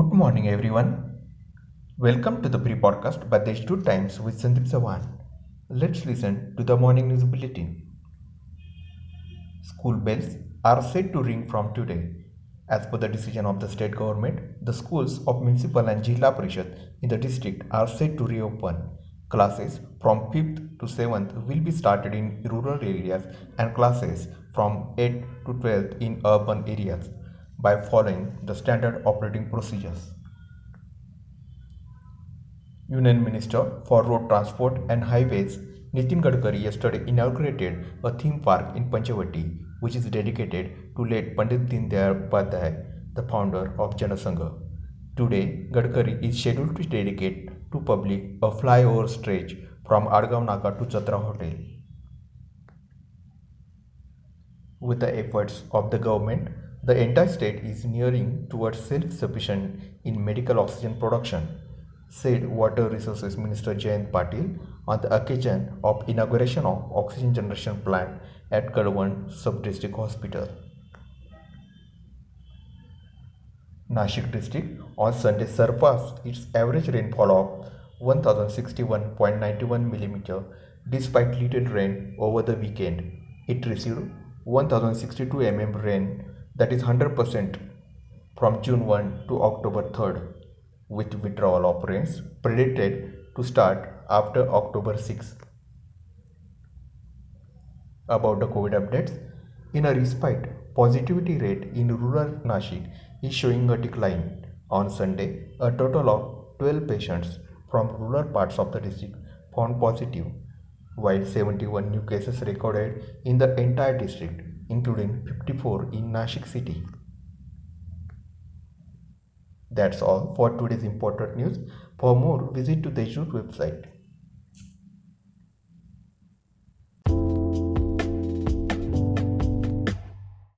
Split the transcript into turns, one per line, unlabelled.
morning, everyone. Welcome to the pre podcast by the Institute Times with Sandeep Sawan. Let's listen to the morning news bulletin. School bells are set to ring from today. As per the decision of the state government, the schools of municipal and Jilla Parishad in the district are set to reopen. Classes from 5th to 7th will be started in rural areas and classes from 8th to 12th in urban areas by following the standard operating procedures. Union Minister for Road Transport and Highways Nitin Gadkari yesterday inaugurated a theme park in Panchavati which is dedicated to late Pandit Deen Dayal Upadhyay, the founder of Janasangha. Today, Gadkari is scheduled to dedicate to public a flyover stretch from Naka to Chatra Hotel. With the efforts of the government, the entire state is nearing towards self-sufficient in medical oxygen production, said Water Resources Minister Jayant Patil on the occasion of inauguration of oxygen generation plant at Kalwan Sub-District Hospital. Nashik district on Sunday surpassed its average rainfall of 1061.91 mm despite little rain over the weekend. It received 1062 mm rain that is 100% from June 1 to October 3rd, with withdrawal of rains predicted to start after October 6. About the COVID updates, in a respite, positivity rate in rural Nashik is showing a decline. On Sunday, a total of 12 patients from rural parts of the district found positive, while 71 new cases recorded in the entire district including 54 in Nashik city. That's all for today's important news. For more, visit to the YouTube website.